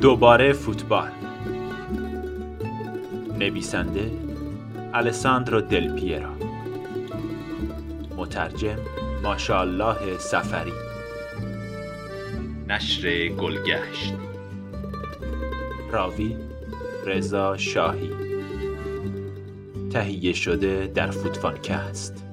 دوباره فوتبال. نویسنده الساندرو دل پیرا مترجم ماشاءالله سفری نشر گلگشت. راوی رضا شاهی. تهیه شده در فوتفانکست.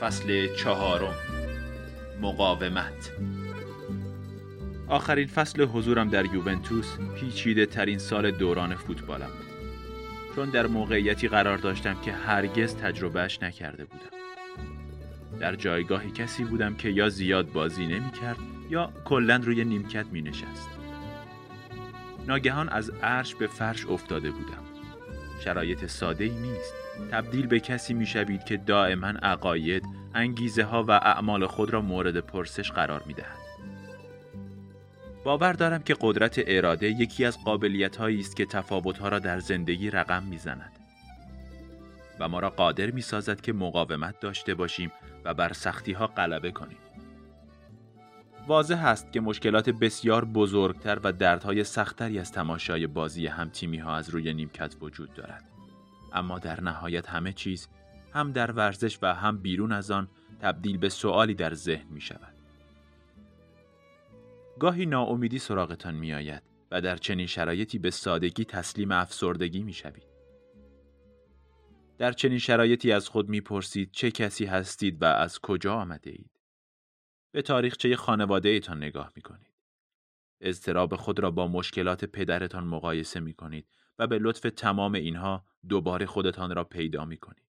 فصل چهارم. مقاومت. آخرین فصل حضورم در یوونتوس پیچیده ترین سال دوران فوتبالم. بود چون در موقعیتی قرار داشتم که هرگز تجربهش نکرده بودم. در جایگاهی کسی بودم که یا زیاد بازی نمی کرد یا کلا روی نیمکت می نشست ناگهان از عرش به فرش افتاده بودم. شرایط ساده ای نیست تبدیل به کسی می شوید که دائما عقاید، انگیزه ها و اعمال خود را مورد پرسش قرار می دهد. باور دارم که قدرت اراده یکی از قابلیت هایی است که تفاوت ها را در زندگی رقم می زند. و ما را قادر می سازد که مقاومت داشته باشیم و بر سختی ها غلبه کنیم. واضح است که مشکلات بسیار بزرگتر و دردهای سختری از تماشای بازی همتیمی ها از روی نیمکت وجود دارد. اما در نهایت همه چیز هم در ورزش و هم بیرون از آن تبدیل به سوالی در ذهن می شود. گاهی ناامیدی سراغتان می آید و در چنین شرایطی به سادگی تسلیم افسردگی می شوید. در چنین شرایطی از خود می پرسید چه کسی هستید و از کجا آمده اید. به تاریخچه خانواده ایتان نگاه می کنید. اضطراب خود را با مشکلات پدرتان مقایسه می کنید و به لطف تمام اینها دوباره خودتان را پیدا می کنید.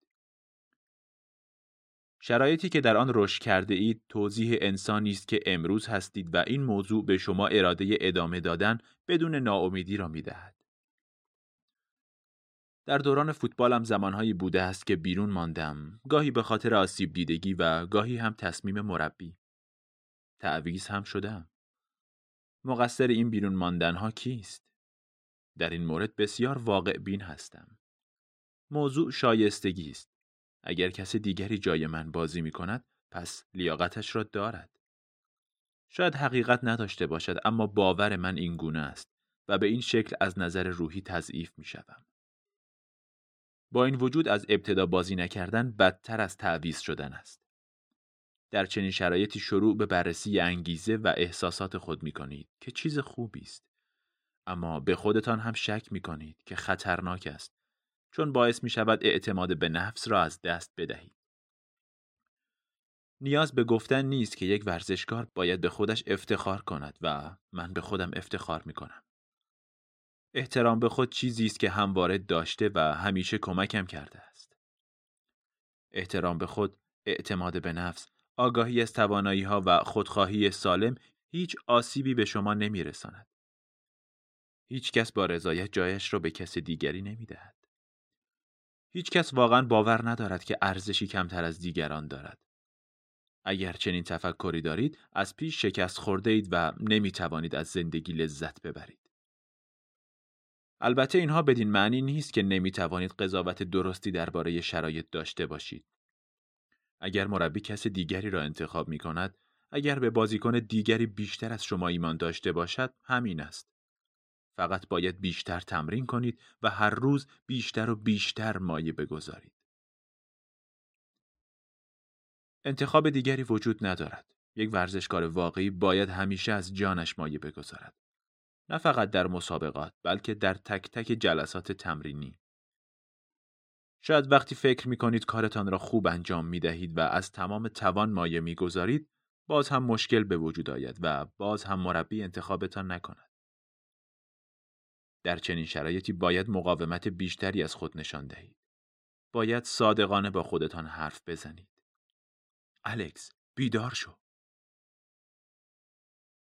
شرایطی که در آن رشد کرده اید توضیح انسانی است که امروز هستید و این موضوع به شما اراده ادامه دادن بدون ناامیدی را می دهد. در دوران فوتبالم زمانهایی بوده است که بیرون ماندم گاهی به خاطر آسیب دیدگی و گاهی هم تصمیم مربی تعویز هم شدم. مقصر این بیرون ماندنها کیست؟ در این مورد بسیار واقع بین هستم. موضوع شایستگی است. اگر کس دیگری جای من بازی می کند پس لیاقتش را دارد. شاید حقیقت نداشته باشد اما باور من این گونه است و به این شکل از نظر روحی تضعیف می شدم. با این وجود از ابتدا بازی نکردن بدتر از تعویز شدن است. در چنین شرایطی شروع به بررسی انگیزه و احساسات خود می کنید که چیز خوبی است. اما به خودتان هم شک می کنید که خطرناک است چون باعث می شود اعتماد به نفس را از دست بدهید. نیاز به گفتن نیست که یک ورزشکار باید به خودش افتخار کند و من به خودم افتخار می کنم. احترام به خود چیزی است که همواره داشته و همیشه کمکم کرده است. احترام به خود، اعتماد به نفس، آگاهی از توانایی ها و خودخواهی سالم هیچ آسیبی به شما نمی رساند. هیچ کس با رضایت جایش را به کس دیگری نمی دهد. هیچ کس واقعا باور ندارد که ارزشی کمتر از دیگران دارد. اگر چنین تفکری دارید از پیش شکست خورده اید و نمی توانید از زندگی لذت ببرید. البته اینها بدین معنی نیست که نمی توانید قضاوت درستی درباره شرایط داشته باشید. اگر مربی کس دیگری را انتخاب می کند، اگر به بازیکن دیگری بیشتر از شما ایمان داشته باشد، همین است. فقط باید بیشتر تمرین کنید و هر روز بیشتر و بیشتر مایه بگذارید. انتخاب دیگری وجود ندارد. یک ورزشکار واقعی باید همیشه از جانش مایه بگذارد. نه فقط در مسابقات بلکه در تک تک جلسات تمرینی. شاید وقتی فکر می کنید کارتان را خوب انجام می دهید و از تمام توان مایه می گذارید باز هم مشکل به وجود آید و باز هم مربی انتخابتان نکند. در چنین شرایطی باید مقاومت بیشتری از خود نشان دهید. باید صادقانه با خودتان حرف بزنید. الکس، بیدار شو.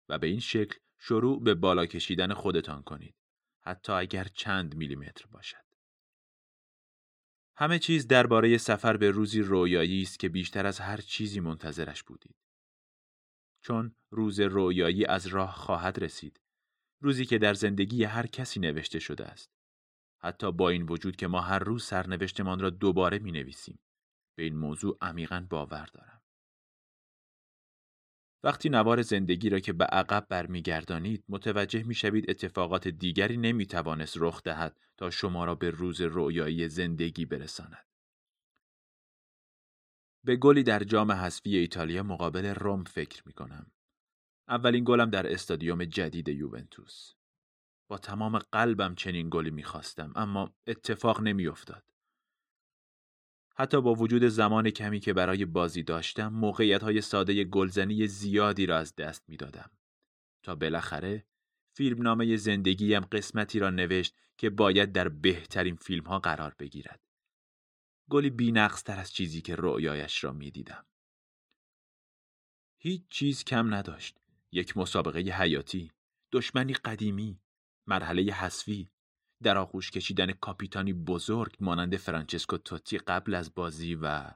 و به این شکل شروع به بالا کشیدن خودتان کنید. حتی اگر چند میلیمتر باشد. همه چیز درباره سفر به روزی رویایی است که بیشتر از هر چیزی منتظرش بودید. چون روز رویایی از راه خواهد رسید. روزی که در زندگی هر کسی نوشته شده است. حتی با این وجود که ما هر روز سرنوشتمان را دوباره می نویسیم. به این موضوع عمیقا باور دارم. وقتی نوار زندگی را که به عقب برمیگردانید متوجه می‌شوید اتفاقات دیگری نمی‌توانست رخ دهد تا شما را به روز رویایی زندگی برساند. به گلی در جام حذفی ایتالیا مقابل روم فکر می کنم. اولین گلم در استادیوم جدید یوونتوس. با تمام قلبم چنین گلی می‌خواستم اما اتفاق نمیافتاد. حتی با وجود زمان کمی که برای بازی داشتم موقعیت های ساده گلزنی زیادی را از دست می‌دادم. تا بالاخره فیلمنامه زندگیم قسمتی را نوشت که باید در بهترین فیلم ها قرار بگیرد. گلی بینقص تر از چیزی که رؤیایش را می دیدم. هیچ چیز کم نداشت. یک مسابقه حیاتی، دشمنی قدیمی، مرحله حسفی، در آغوش کشیدن کاپیتانی بزرگ مانند فرانچسکو توتی قبل از بازی و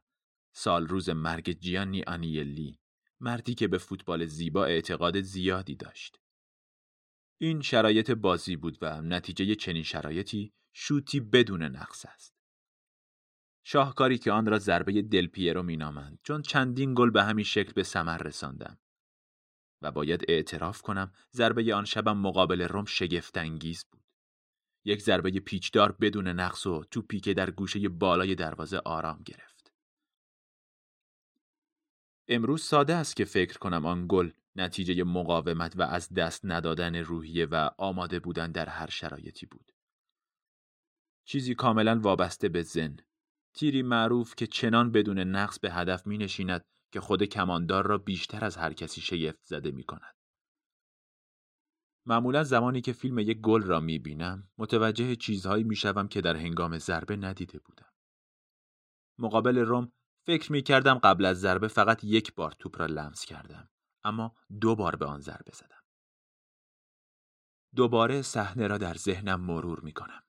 سال روز مرگ جیانی آنیلی مردی که به فوتبال زیبا اعتقاد زیادی داشت. این شرایط بازی بود و نتیجه چنین شرایطی شوتی بدون نقص است. شاهکاری که آن را ضربه دل پیرو مینامند چون چندین گل به همین شکل به ثمر رساندم و باید اعتراف کنم ضربه آن شبم مقابل روم شگفت انگیز بود. یک ضربه پیچدار بدون نقص و توپی که در گوشه بالای دروازه آرام گرفت. امروز ساده است که فکر کنم آن گل نتیجه مقاومت و از دست ندادن روحیه و آماده بودن در هر شرایطی بود. چیزی کاملا وابسته به زن. تیری معروف که چنان بدون نقص به هدف می نشیند که خود کماندار را بیشتر از هر کسی شیفت زده می کند. معمولا زمانی که فیلم یک گل را می بینم متوجه چیزهایی می شوم که در هنگام ضربه ندیده بودم. مقابل روم فکر می کردم قبل از ضربه فقط یک بار توپ را لمس کردم اما دو بار به آن ضربه زدم. دوباره صحنه را در ذهنم مرور می کنم.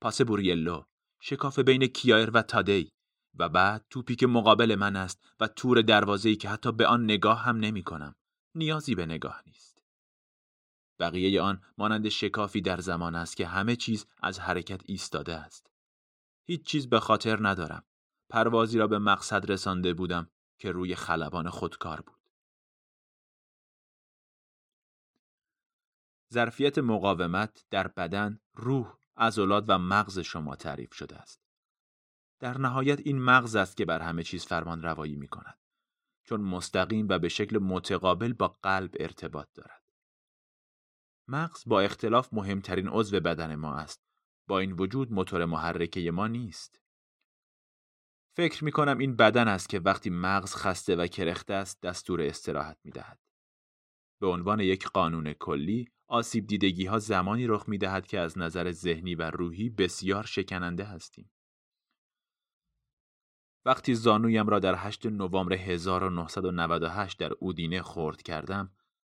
پاس بوریلو، شکاف بین کیایر و تادی و بعد توپی که مقابل من است و تور دروازه‌ای که حتی به آن نگاه هم نمی کنم. نیازی به نگاه نیست. بقیه آن مانند شکافی در زمان است که همه چیز از حرکت ایستاده است. هیچ چیز به خاطر ندارم. پروازی را به مقصد رسانده بودم که روی خلبان خودکار بود. ظرفیت مقاومت در بدن، روح، عضلات و مغز شما تعریف شده است. در نهایت این مغز است که بر همه چیز فرمان روایی می کند. چون مستقیم و به شکل متقابل با قلب ارتباط دارد. مغز با اختلاف مهمترین عضو بدن ما است. با این وجود موتور محرکه ما نیست. فکر می کنم این بدن است که وقتی مغز خسته و کرخته است دستور استراحت می دهد. به عنوان یک قانون کلی آسیب دیدگی ها زمانی رخ می دهد که از نظر ذهنی و روحی بسیار شکننده هستیم. وقتی زانویم را در 8 نوامبر 1998 در اودینه خورد کردم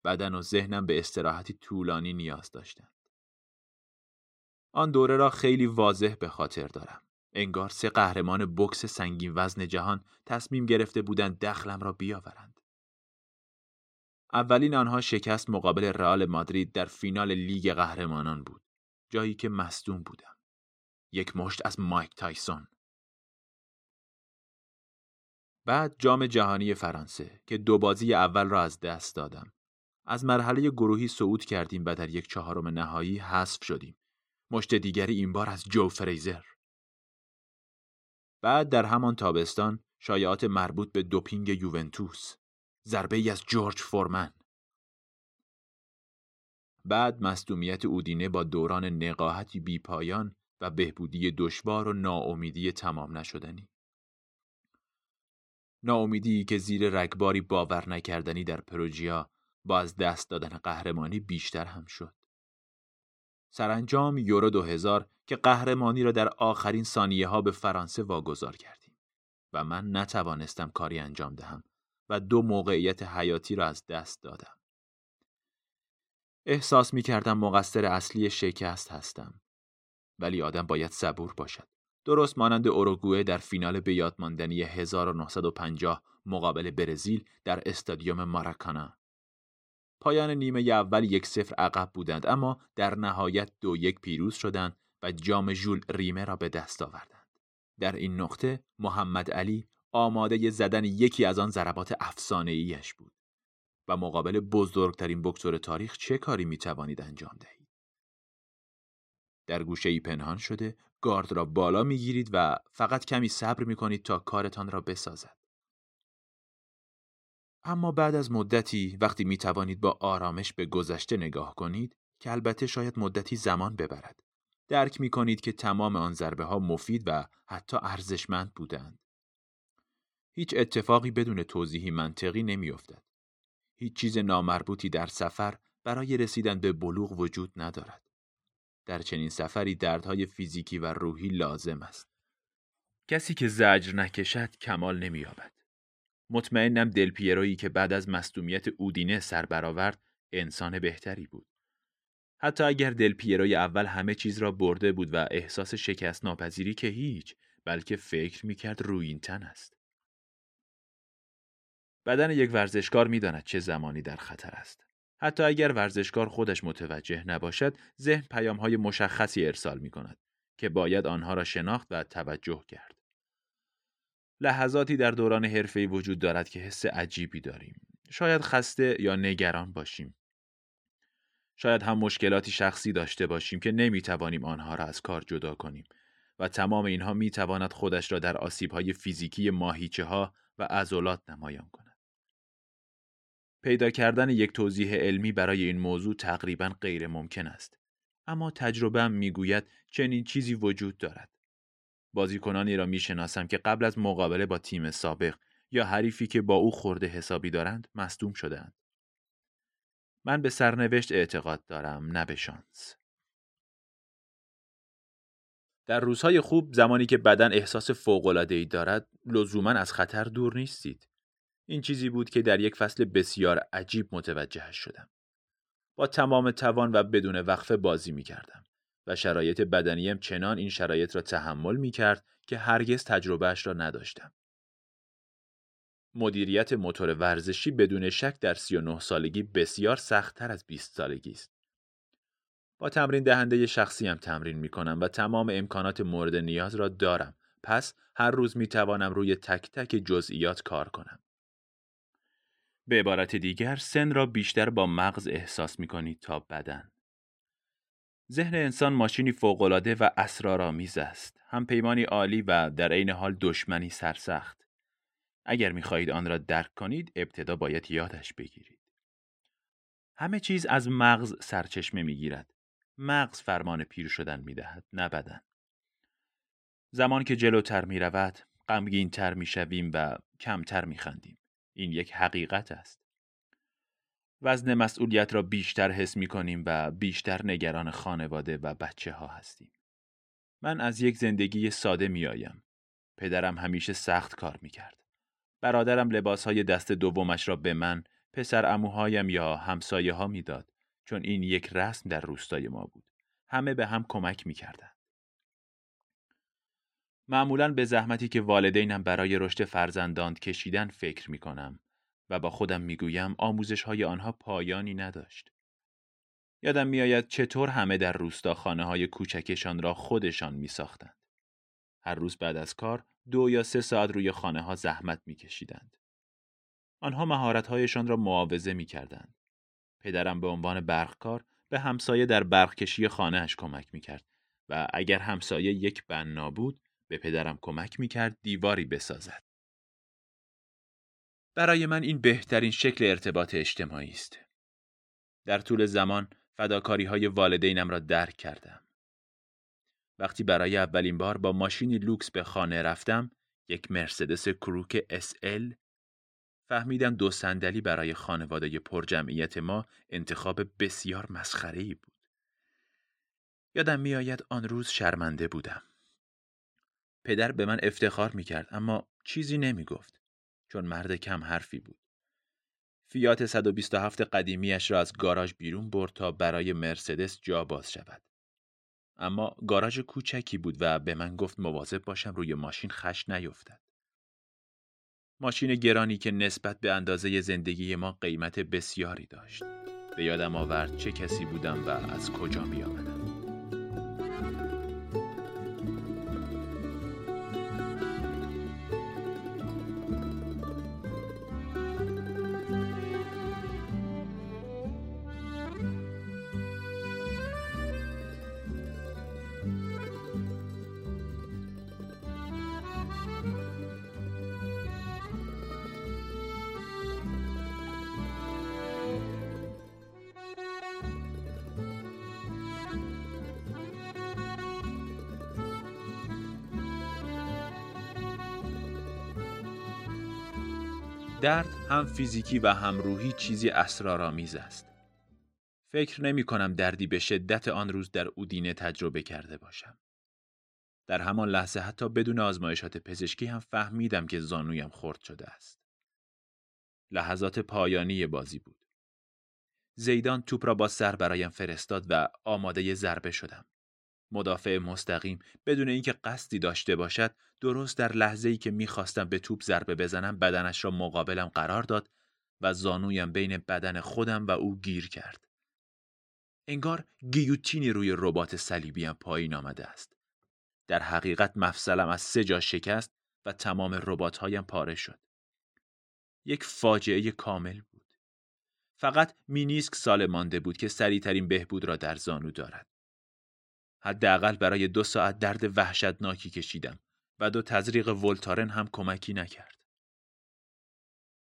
بدن و ذهنم به استراحتی طولانی نیاز داشتند. آن دوره را خیلی واضح به خاطر دارم. انگار سه قهرمان بکس سنگین وزن جهان تصمیم گرفته بودند دخلم را بیاورند. اولین آنها شکست مقابل رئال مادرید در فینال لیگ قهرمانان بود. جایی که مصدوم بودم. یک مشت از مایک تایسون. بعد جام جهانی فرانسه که دو بازی اول را از دست دادم. از مرحله گروهی صعود کردیم و در یک چهارم نهایی حذف شدیم. مشت دیگری این بار از جو فریزر. بعد در همان تابستان شایعات مربوط به دوپینگ یوونتوس. ضربه ای از جورج فورمن. بعد مصدومیت اودینه با دوران نقاهتی بیپایان و بهبودی دشوار و ناامیدی تمام نشدنی. ناامیدی که زیر رگباری باور نکردنی در پروژیا با از دست دادن قهرمانی بیشتر هم شد. سرانجام یورو 2000 که قهرمانی را در آخرین ثانیه ها به فرانسه واگذار کردیم و من نتوانستم کاری انجام دهم و دو موقعیت حیاتی را از دست دادم. احساس می کردم مقصر اصلی شکست هستم. ولی آدم باید صبور باشد. درست مانند اوروگوئه در فینال به یاد ماندنی 1950 مقابل برزیل در استادیوم ماراکانا. پایان نیمه اول یک صفر عقب بودند اما در نهایت دو یک پیروز شدند و جام ژول ریمه را به دست آوردند. در این نقطه محمد علی آماده زدن یکی از آن ضربات افسانه ایش بود و مقابل بزرگترین بکسور تاریخ چه کاری می توانید انجام دهید؟ در گوشه ای پنهان شده گارد را بالا می گیرید و فقط کمی صبر می کنید تا کارتان را بسازد. اما بعد از مدتی وقتی می توانید با آرامش به گذشته نگاه کنید که البته شاید مدتی زمان ببرد. درک می کنید که تمام آن ضربه ها مفید و حتی ارزشمند بودند. هیچ اتفاقی بدون توضیحی منطقی نمی افتد. هیچ چیز نامربوطی در سفر برای رسیدن به بلوغ وجود ندارد. در چنین سفری دردهای فیزیکی و روحی لازم است. کسی که زجر نکشد کمال نمییابد. مطمئنم دل پیرویی که بعد از مصدومیت اودینه سر برآورد انسان بهتری بود. حتی اگر دل پیروی اول همه چیز را برده بود و احساس شکست ناپذیری که هیچ بلکه فکر می‌کرد روی این تن است. بدن یک ورزشکار می‌داند چه زمانی در خطر است. حتی اگر ورزشکار خودش متوجه نباشد، ذهن پیام های مشخصی ارسال می کند که باید آنها را شناخت و توجه کرد. لحظاتی در دوران حرفه‌ای وجود دارد که حس عجیبی داریم. شاید خسته یا نگران باشیم. شاید هم مشکلاتی شخصی داشته باشیم که نمی توانیم آنها را از کار جدا کنیم و تمام اینها می تواند خودش را در آسیب های فیزیکی ماهیچه ها و عضلات نمایان کند. پیدا کردن یک توضیح علمی برای این موضوع تقریبا غیر ممکن است. اما تجربه می‌گوید چنین چیزی وجود دارد. بازیکنانی را می‌شناسم که قبل از مقابله با تیم سابق یا حریفی که با او خورده حسابی دارند مصدوم شدهاند. من به سرنوشت اعتقاد دارم نه به شانس. در روزهای خوب زمانی که بدن احساس فوق‌العاده‌ای دارد لزوما از خطر دور نیستید. این چیزی بود که در یک فصل بسیار عجیب متوجه شدم. با تمام توان و بدون وقفه بازی می کردم و شرایط بدنیم چنان این شرایط را تحمل می کرد که هرگز تجربهش را نداشتم. مدیریت موتور ورزشی بدون شک در 39 سالگی بسیار سختتر از 20 سالگی است. با تمرین دهنده شخصی هم تمرین می کنم و تمام امکانات مورد نیاز را دارم. پس هر روز می توانم روی تک تک جزئیات کار کنم. به عبارت دیگر سن را بیشتر با مغز احساس می کنید تا بدن. ذهن انسان ماشینی فوقالعاده و اسرارآمیز است. هم پیمانی عالی و در عین حال دشمنی سرسخت. اگر می خواهید آن را درک کنید ابتدا باید یادش بگیرید. همه چیز از مغز سرچشمه می گیرد. مغز فرمان پیر شدن می دهد نه بدن. زمان که جلوتر می رود غمگین تر می شویم و کمتر می خندیم. این یک حقیقت است. وزن مسئولیت را بیشتر حس می کنیم و بیشتر نگران خانواده و بچه ها هستیم. من از یک زندگی ساده می آیم. پدرم همیشه سخت کار می کرد. برادرم لباس های دست دومش را به من، پسر اموهایم یا همسایه ها می داد چون این یک رسم در روستای ما بود. همه به هم کمک می کردن. معمولا به زحمتی که والدینم برای رشد فرزندان کشیدن فکر می کنم و با خودم می گویم آموزش های آنها پایانی نداشت. یادم میآید چطور همه در روستا خانه های کوچکشان را خودشان می ساختند. هر روز بعد از کار دو یا سه ساعت روی خانه ها زحمت می کشیدند. آنها مهارت هایشان را معاوضه می کردند. پدرم به عنوان برقکار به همسایه در برقکشی خانهاش کمک می کرد و اگر همسایه یک بنا بود به پدرم کمک می کرد دیواری بسازد. برای من این بهترین شکل ارتباط اجتماعی است. در طول زمان فداکاری های والدینم را درک کردم. وقتی برای اولین بار با ماشینی لوکس به خانه رفتم، یک مرسدس کروک SL فهمیدم دو صندلی برای خانواده پرجمعیت ما انتخاب بسیار مسخره بود. یادم میآید آن روز شرمنده بودم. پدر به من افتخار می کرد اما چیزی نمی گفت چون مرد کم حرفی بود. فیات 127 قدیمیش را از گاراژ بیرون برد تا برای مرسدس جا باز شود. اما گاراژ کوچکی بود و به من گفت مواظب باشم روی ماشین خش نیفتد. ماشین گرانی که نسبت به اندازه زندگی ما قیمت بسیاری داشت. به یادم آورد چه کسی بودم و از کجا می آمدم. درد هم فیزیکی و هم روحی چیزی اسرارآمیز است. فکر نمی کنم دردی به شدت آن روز در اودینه تجربه کرده باشم. در همان لحظه حتی بدون آزمایشات پزشکی هم فهمیدم که زانویم خرد شده است. لحظات پایانی بازی بود. زیدان توپ را با سر برایم فرستاد و آماده ضربه شدم. مدافع مستقیم بدون اینکه قصدی داشته باشد درست در لحظه ای که می‌خواستم به توپ ضربه بزنم بدنش را مقابلم قرار داد و زانویم بین بدن خودم و او گیر کرد. انگار گیوتینی روی ربات صلیبیم پایین آمده است. در حقیقت مفصلم از سه جا شکست و تمام رباتهایم پاره شد. یک فاجعه کامل بود. فقط مینیسک سال مانده بود که سریعترین بهبود را در زانو دارد. حداقل برای دو ساعت درد وحشتناکی کشیدم و دو تزریق ولتارن هم کمکی نکرد.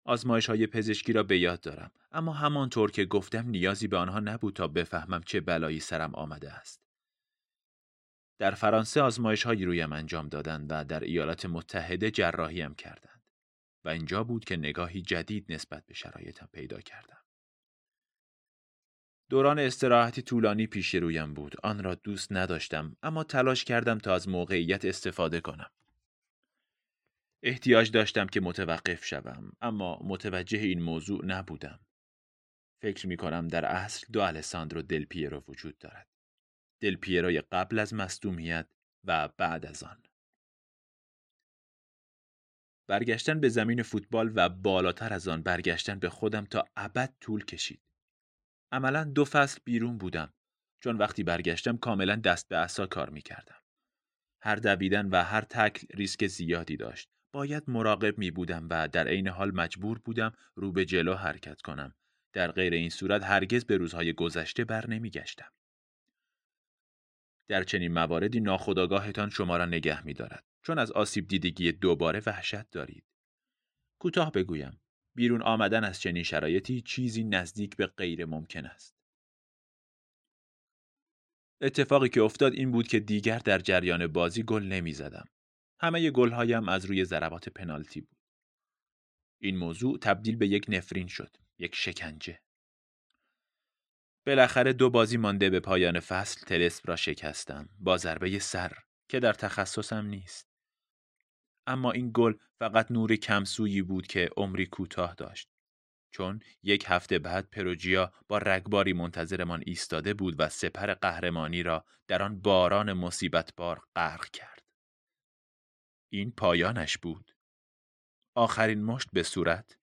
آزمایش های پزشکی را به یاد دارم اما همانطور که گفتم نیازی به آنها نبود تا بفهمم چه بلایی سرم آمده است. در فرانسه آزمایش هایی رویم انجام دادند و در ایالات متحده جراحیم کردند و اینجا بود که نگاهی جدید نسبت به شرایطم پیدا کردم. دوران استراحتی طولانی پیش رویم بود. آن را دوست نداشتم اما تلاش کردم تا از موقعیت استفاده کنم. احتیاج داشتم که متوقف شوم اما متوجه این موضوع نبودم. فکر می کنم در اصل دو الساندرو دل پیرو وجود دارد. دل پیروی قبل از مصدومیت و بعد از آن. برگشتن به زمین فوتبال و بالاتر از آن برگشتن به خودم تا ابد طول کشید. عملا دو فصل بیرون بودم چون وقتی برگشتم کاملا دست به عصا کار می کردم. هر دویدن و هر تکل ریسک زیادی داشت. باید مراقب می بودم و در عین حال مجبور بودم رو به جلو حرکت کنم. در غیر این صورت هرگز به روزهای گذشته بر نمی گشتم. در چنین مواردی ناخداگاهتان شما را نگه می دارد. چون از آسیب دیدگی دوباره وحشت دارید. کوتاه بگویم بیرون آمدن از چنین شرایطی چیزی نزدیک به غیر ممکن است. اتفاقی که افتاد این بود که دیگر در جریان بازی گل نمی زدم. همه گلهایم از روی ضربات پنالتی بود. این موضوع تبدیل به یک نفرین شد، یک شکنجه. بالاخره دو بازی مانده به پایان فصل تلسپ را شکستم با ضربه سر که در تخصصم نیست. اما این گل فقط نور کمسویی بود که عمری کوتاه داشت. چون یک هفته بعد پروجیا با رگباری منتظرمان ایستاده بود و سپر قهرمانی را در آن باران مصیبت بار غرق کرد. این پایانش بود. آخرین مشت به صورت.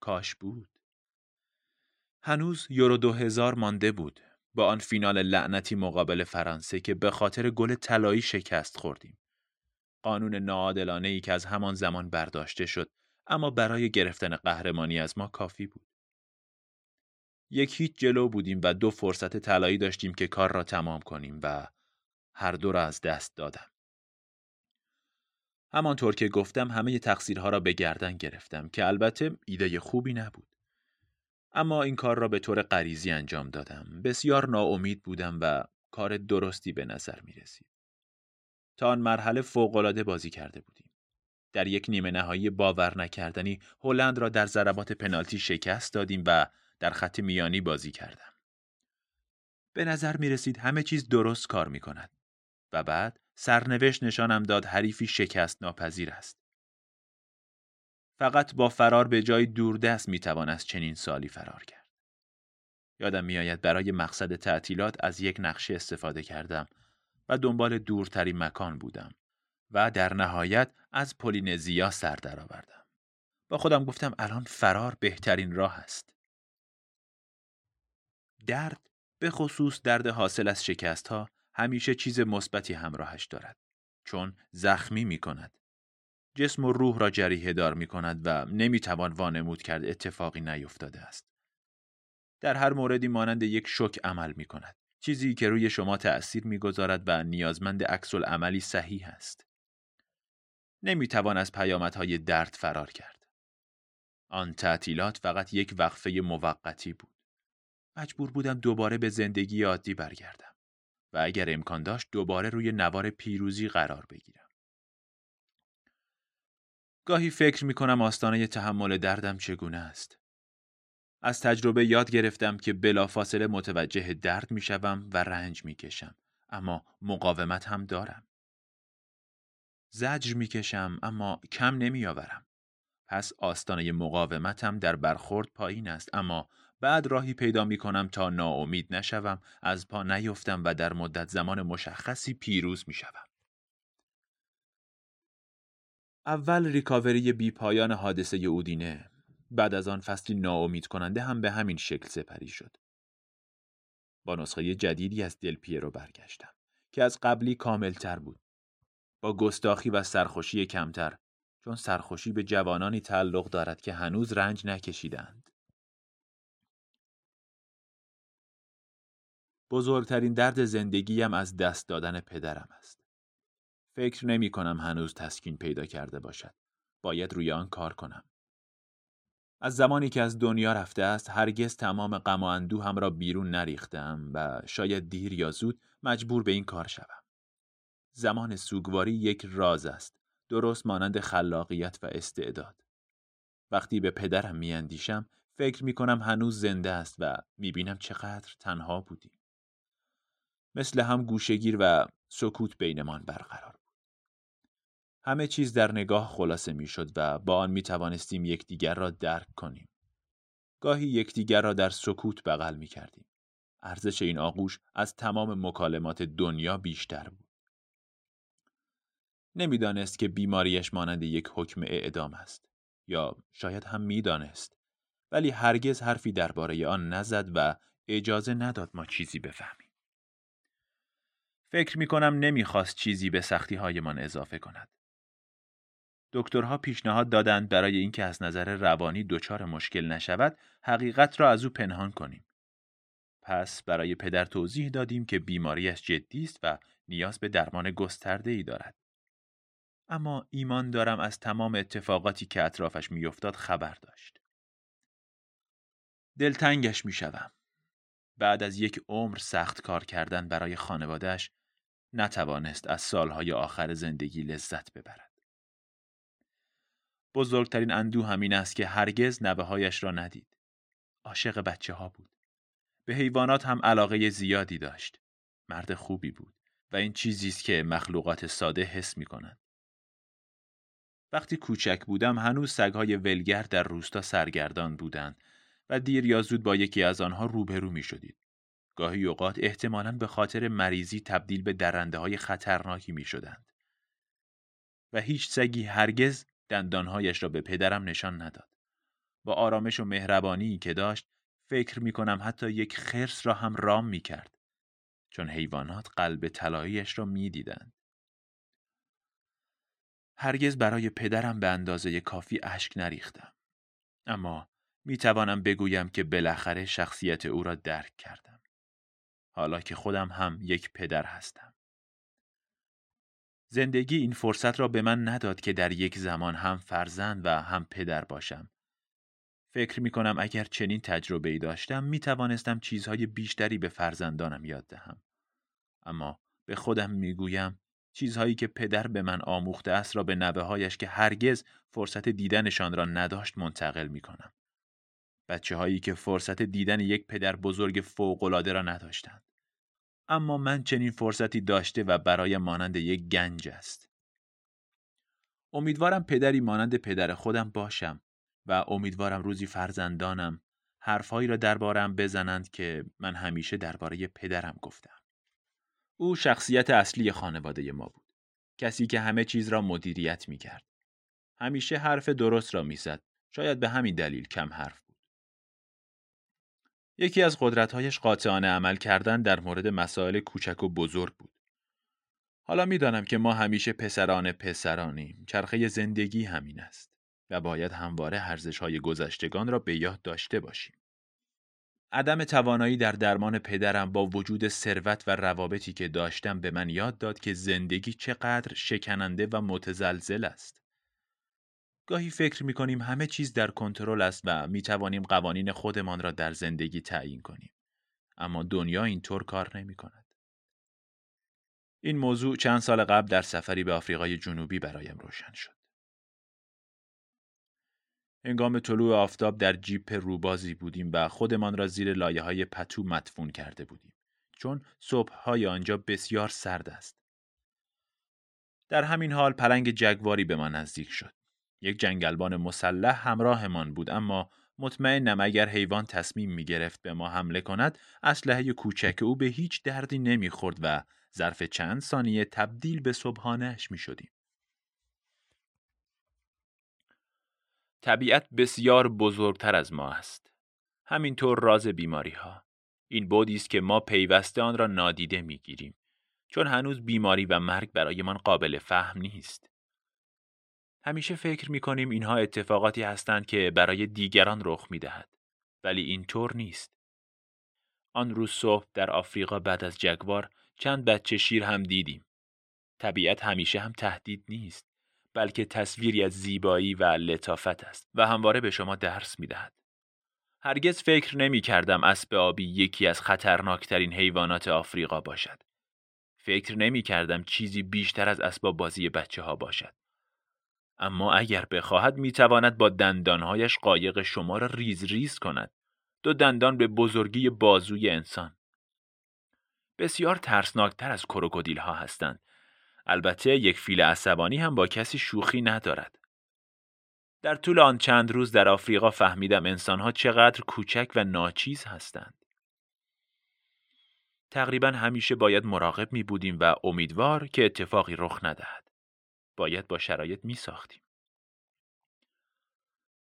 کاش بود. هنوز یورو دو هزار مانده بود. با آن فینال لعنتی مقابل فرانسه که به خاطر گل طلایی شکست خوردیم. قانون ناعادلانه ای که از همان زمان برداشته شد اما برای گرفتن قهرمانی از ما کافی بود. یک هیچ جلو بودیم و دو فرصت طلایی داشتیم که کار را تمام کنیم و هر دو را از دست دادم. همانطور که گفتم همه تقصیرها را به گردن گرفتم که البته ایده خوبی نبود. اما این کار را به طور غریزی انجام دادم. بسیار ناامید بودم و کار درستی به نظر می رسید. تا آن مرحله فوقالعاده بازی کرده بودیم. در یک نیمه نهایی باور نکردنی هلند را در ضربات پنالتی شکست دادیم و در خط میانی بازی کردم. به نظر می رسید همه چیز درست کار می کند. و بعد سرنوشت نشانم داد حریفی شکست ناپذیر است. فقط با فرار به جای دوردست می توان از چنین سالی فرار کرد. یادم میآید برای مقصد تعطیلات از یک نقشه استفاده کردم و دنبال دورترین مکان بودم و در نهایت از پولینزیا سر درآوردم. با خودم گفتم الان فرار بهترین راه است. درد به خصوص درد حاصل از شکست ها همیشه چیز مثبتی همراهش دارد چون زخمی می کند. جسم و روح را جریه دار می کند و نمی توان وانمود کرد اتفاقی نیفتاده است. در هر موردی مانند یک شک عمل می کند. چیزی که روی شما تأثیر می‌گذارد و نیازمند عکس عملی صحیح است. نمی توان از پیامدهای درد فرار کرد. آن تعطیلات فقط یک وقفه موقتی بود. مجبور بودم دوباره به زندگی عادی برگردم و اگر امکان داشت دوباره روی نوار پیروزی قرار بگیرم. گاهی فکر می کنم آستانه تحمل دردم چگونه است. از تجربه یاد گرفتم که بلافاصله متوجه درد می شوم و رنج می کشم. اما مقاومت هم دارم. زجر می کشم اما کم نمی آورم. پس آستانه مقاومتم در برخورد پایین است اما بعد راهی پیدا می کنم تا ناامید نشوم از پا نیفتم و در مدت زمان مشخصی پیروز می شوم. اول ریکاوری بی پایان حادثه اودینه بعد از آن فصلی ناامید کننده هم به همین شکل سپری شد. با نسخه جدیدی از دل پیرو برگشتم که از قبلی کاملتر بود. با گستاخی و سرخوشی کمتر چون سرخوشی به جوانانی تعلق دارد که هنوز رنج نکشیدند. بزرگترین درد زندگیم از دست دادن پدرم است. فکر نمی کنم هنوز تسکین پیدا کرده باشد. باید روی آن کار کنم. از زمانی که از دنیا رفته است هرگز تمام غم و اندوهم را بیرون نریختم و شاید دیر یا زود مجبور به این کار شوم. زمان سوگواری یک راز است. درست مانند خلاقیت و استعداد. وقتی به پدرم میاندیشم فکر می کنم هنوز زنده است و می بینم چقدر تنها بودیم. مثل هم گوشگیر و سکوت بینمان برقرار. همه چیز در نگاه خلاصه می شد و با آن می توانستیم یکدیگر را درک کنیم. گاهی یکدیگر را در سکوت بغل می کردیم. ارزش این آغوش از تمام مکالمات دنیا بیشتر بود. نمی‌دانست که بیماریش مانند یک حکم اعدام است یا شاید هم می‌دانست ولی هرگز حرفی درباره آن نزد و اجازه نداد ما چیزی بفهمیم. فکر می کنم نمی‌خواست چیزی به سختی هایمان اضافه کند. دکترها پیشنهاد دادند برای اینکه از نظر روانی دچار مشکل نشود حقیقت را از او پنهان کنیم. پس برای پدر توضیح دادیم که بیماریش جدی است و نیاز به درمان گسترده ای دارد. اما ایمان دارم از تمام اتفاقاتی که اطرافش میافتاد خبر داشت. دلتنگش می‌شوم. بعد از یک عمر سخت کار کردن برای خانوادهش نتوانست از سالهای آخر زندگی لذت ببرد. بزرگترین اندو همین است که هرگز نوه هایش را ندید. عاشق بچه ها بود. به حیوانات هم علاقه زیادی داشت. مرد خوبی بود و این چیزی است که مخلوقات ساده حس می کنند. وقتی کوچک بودم هنوز سگهای ولگر در روستا سرگردان بودند و دیر یا زود با یکی از آنها روبرو می شدید. گاهی اوقات احتمالاً به خاطر مریضی تبدیل به درنده های خطرناکی می شدند. و هیچ سگی هرگز دندانهایش را به پدرم نشان نداد. با آرامش و مهربانی که داشت فکر می کنم حتی یک خرس را هم رام می کرد. چون حیوانات قلب طلاییش را می دیدند. هرگز برای پدرم به اندازه کافی اشک نریختم. اما می توانم بگویم که بالاخره شخصیت او را درک کردم. حالا که خودم هم یک پدر هستم. زندگی این فرصت را به من نداد که در یک زمان هم فرزند و هم پدر باشم. فکر می کنم اگر چنین تجربه ای داشتم می توانستم چیزهای بیشتری به فرزندانم یاد دهم. اما به خودم می گویم چیزهایی که پدر به من آموخته است را به نوه هایش که هرگز فرصت دیدنشان را نداشت منتقل می کنم. بچه هایی که فرصت دیدن یک پدر بزرگ فوقلاده را نداشتند. اما من چنین فرصتی داشته و برای مانند یک گنج است. امیدوارم پدری مانند پدر خودم باشم و امیدوارم روزی فرزندانم حرفهایی را دربارم بزنند که من همیشه درباره پدرم گفتم. او شخصیت اصلی خانواده ما بود. کسی که همه چیز را مدیریت می کرد. همیشه حرف درست را می‌زد. شاید به همین دلیل کم حرف. یکی از قدرتهایش قاطعانه عمل کردن در مورد مسائل کوچک و بزرگ بود. حالا می‌دانم که ما همیشه پسران پسرانیم. چرخه زندگی همین است و باید همواره ارزش های گذشتگان را به یاد داشته باشیم. عدم توانایی در درمان پدرم با وجود ثروت و روابطی که داشتم به من یاد داد که زندگی چقدر شکننده و متزلزل است. گاهی فکر می کنیم همه چیز در کنترل است و می توانیم قوانین خودمان را در زندگی تعیین کنیم. اما دنیا اینطور کار نمی کند. این موضوع چند سال قبل در سفری به آفریقای جنوبی برایم روشن شد. هنگام طلوع آفتاب در جیپ روبازی بودیم و خودمان را زیر لایه های پتو مدفون کرده بودیم چون صبح های آنجا بسیار سرد است. در همین حال پلنگ جگواری به ما نزدیک شد. یک جنگلبان مسلح همراهمان بود اما مطمئنم اگر حیوان تصمیم می گرفت به ما حمله کند اسلحه کوچک او به هیچ دردی نمی‌خورد و ظرف چند ثانیه تبدیل به صبحانهش می شدیم. طبیعت بسیار بزرگتر از ما است. همینطور راز بیماری ها. این بودی است که ما پیوسته آن را نادیده می گیریم. چون هنوز بیماری و مرگ برایمان قابل فهم نیست. همیشه فکر می کنیم اینها اتفاقاتی هستند که برای دیگران رخ می دهد. ولی اینطور نیست. آن روز صبح در آفریقا بعد از جگوار چند بچه شیر هم دیدیم. طبیعت همیشه هم تهدید نیست. بلکه تصویری از زیبایی و لطافت است و همواره به شما درس می دهد. هرگز فکر نمی کردم اسب آبی یکی از خطرناکترین حیوانات آفریقا باشد. فکر نمی کردم چیزی بیشتر از اسباب بازی بچه ها باشد. اما اگر بخواهد می تواند با دندانهایش قایق شما را ریز ریز کند. دو دندان به بزرگی بازوی انسان. بسیار ترسناکتر از کروکودیل ها هستند البته یک فیل عصبانی هم با کسی شوخی ندارد. در طول آن چند روز در آفریقا فهمیدم انسانها چقدر کوچک و ناچیز هستند. تقریبا همیشه باید مراقب می بودیم و امیدوار که اتفاقی رخ ندهد. باید با شرایط می ساختیم.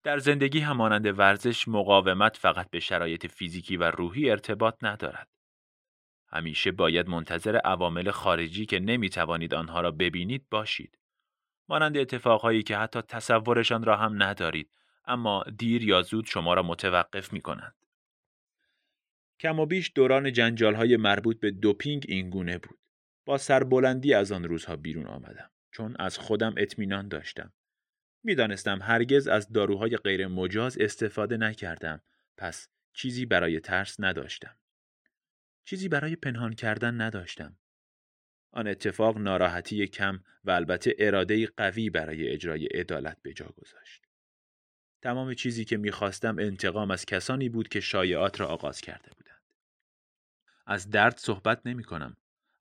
در زندگی همانند ورزش مقاومت فقط به شرایط فیزیکی و روحی ارتباط ندارد. همیشه باید منتظر عوامل خارجی که نمی توانید آنها را ببینید باشید. مانند اتفاقهایی که حتی تصورشان را هم ندارید اما دیر یا زود شما را متوقف می کنند. کم و بیش دوران جنجال های مربوط به دوپینگ این گونه بود. با سربلندی از آن روزها بیرون آمدم چون از خودم اطمینان داشتم. می‌دانستم هرگز از داروهای غیر مجاز استفاده نکردم پس چیزی برای ترس نداشتم. چیزی برای پنهان کردن نداشتم. آن اتفاق ناراحتی کم و البته اراده قوی برای اجرای عدالت به جا گذاشت. تمام چیزی که می‌خواستم انتقام از کسانی بود که شایعات را آغاز کرده بودند. از درد صحبت نمی کنم.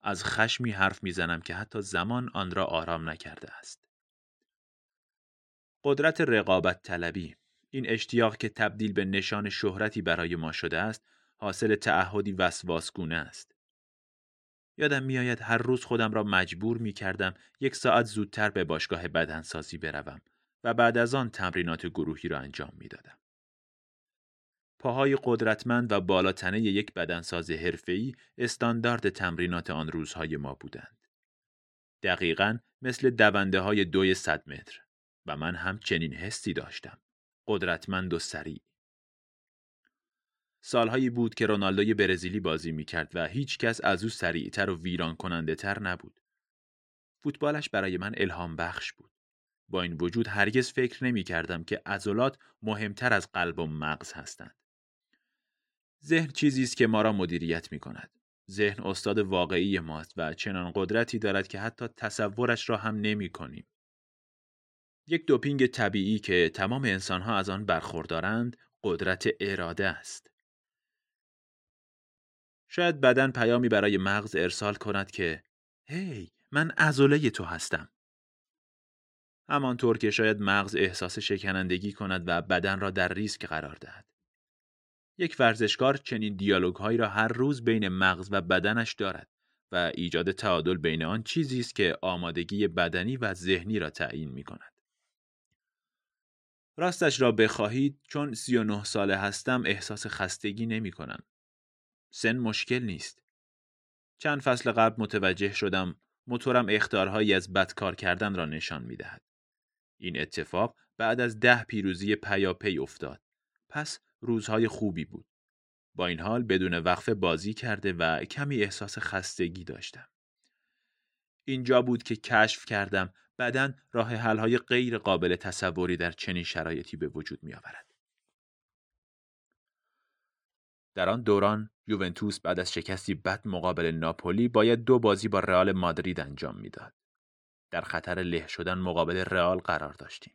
از خشمی حرف می‌زنم که حتی زمان آن را آرام نکرده است. قدرت رقابت طلبی این اشتیاق که تبدیل به نشان شهرتی برای ما شده است حاصل تعهدی وسواسگونه است. یادم میآید هر روز خودم را مجبور می کردم یک ساعت زودتر به باشگاه بدنسازی بروم و بعد از آن تمرینات گروهی را انجام می دادم. پاهای قدرتمند و بالاتنه یک بدنساز حرفه‌ای استاندارد تمرینات آن روزهای ما بودند. دقیقا مثل دونده های دوی صد متر و من هم چنین حسی داشتم. قدرتمند و سریع. سالهایی بود که رونالدوی برزیلی بازی می‌کرد و هیچ کس از او سریعتر و ویران کننده تر نبود. فوتبالش برای من الهام بخش بود. با این وجود هرگز فکر نمی کردم که عضلات مهمتر از قلب و مغز هستند. ذهن چیزی است که ما را مدیریت می کند. ذهن استاد واقعی ماست و چنان قدرتی دارد که حتی تصورش را هم نمی کنیم. یک دوپینگ طبیعی که تمام انسانها از آن برخوردارند قدرت اراده است. شاید بدن پیامی برای مغز ارسال کند که هی من ازوله تو هستم. همانطور که شاید مغز احساس شکنندگی کند و بدن را در ریسک قرار دهد. یک ورزشکار چنین دیالوگ هایی را هر روز بین مغز و بدنش دارد و ایجاد تعادل بین آن چیزی است که آمادگی بدنی و ذهنی را تعیین می کند. راستش را بخواهید چون 39 ساله هستم احساس خستگی نمی کنم. سن مشکل نیست. چند فصل قبل متوجه شدم موتورم اختارهایی از بدکار کردن را نشان می دهد. این اتفاق بعد از ده پیروزی پیاپی افتاد. پس روزهای خوبی بود. با این حال بدون وقفه بازی کرده و کمی احساس خستگی داشتم. اینجا بود که کشف کردم بدن راه حلهای غیر قابل تصوری در چنین شرایطی به وجود می آورد. در آن دوران یوونتوس بعد از شکستی بد مقابل ناپولی باید دو بازی با رئال مادرید انجام می‌داد. در خطر له شدن مقابل رئال قرار داشتیم.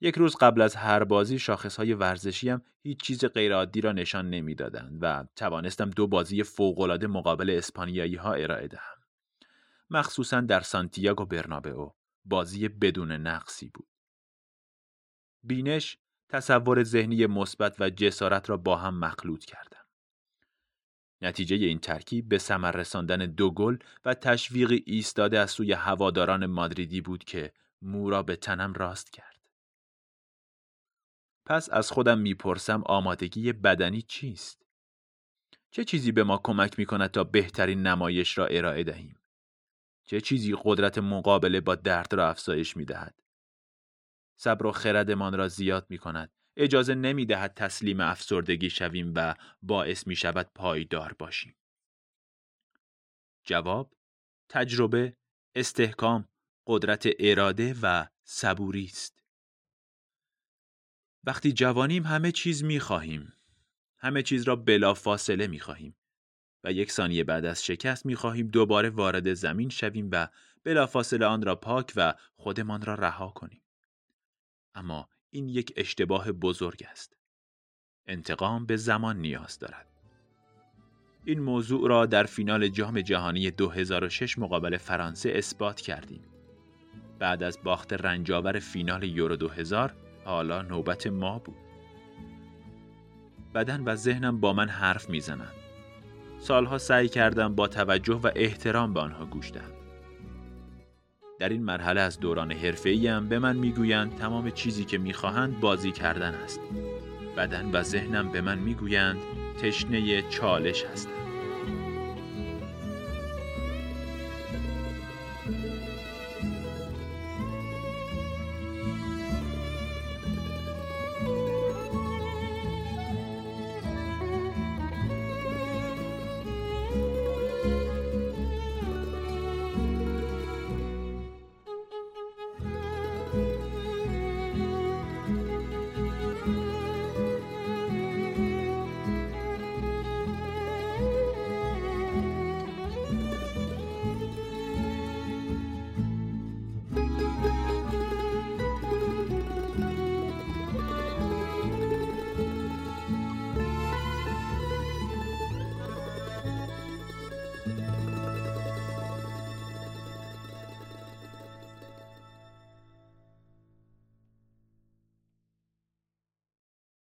یک روز قبل از هر بازی شاخصهای ورزشی هم هیچ چیز غیرعادی را نشان نمی‌دادند و توانستم دو بازی فوقالعاده مقابل اسپانیایی ها ارائه دهم. مخصوصا در سانتیاگو برنابئو بازی بدون نقصی بود. بینش تصور ذهنی مثبت و جسارت را با هم مخلوط کردم. نتیجه این ترکیب به ثمر رساندن دو گل و تشویق ایستاده از سوی هواداران مادریدی بود که مو را به تنم راست کرد. پس از خودم می‌پرسم آمادگی بدنی چیست؟ چه چیزی به ما کمک می کند تا بهترین نمایش را ارائه دهیم؟ چه چیزی قدرت مقابله با درد را افزایش می دهد؟ صبر و خردمان را زیاد می کند. اجازه نمی دهد تسلیم افسردگی شویم و باعث می شود پایدار باشیم. جواب تجربه، استحکام، قدرت اراده و صبوری است. وقتی جوانیم همه چیز می خواهیم. همه چیز را بلا فاصله می خواهیم. و یک ثانیه بعد از شکست می خواهیم دوباره وارد زمین شویم و بلافاصله آن را پاک و خودمان را رها کنیم. اما این یک اشتباه بزرگ است. انتقام به زمان نیاز دارد. این موضوع را در فینال جام جهانی 2006 مقابل فرانسه اثبات کردیم. بعد از باخت رنجاور فینال یورو 2000 حالا نوبت ما بود. بدن و ذهنم با من حرف می‌زنند. سالها سعی کردم با توجه و احترام به آنها گوش دهم. در این مرحله از دوران حرفه‌ایم به من می‌گویند تمام چیزی که می‌خواهند بازی کردن است. بدن و ذهنم به من می‌گویند تشنه چالش هستند.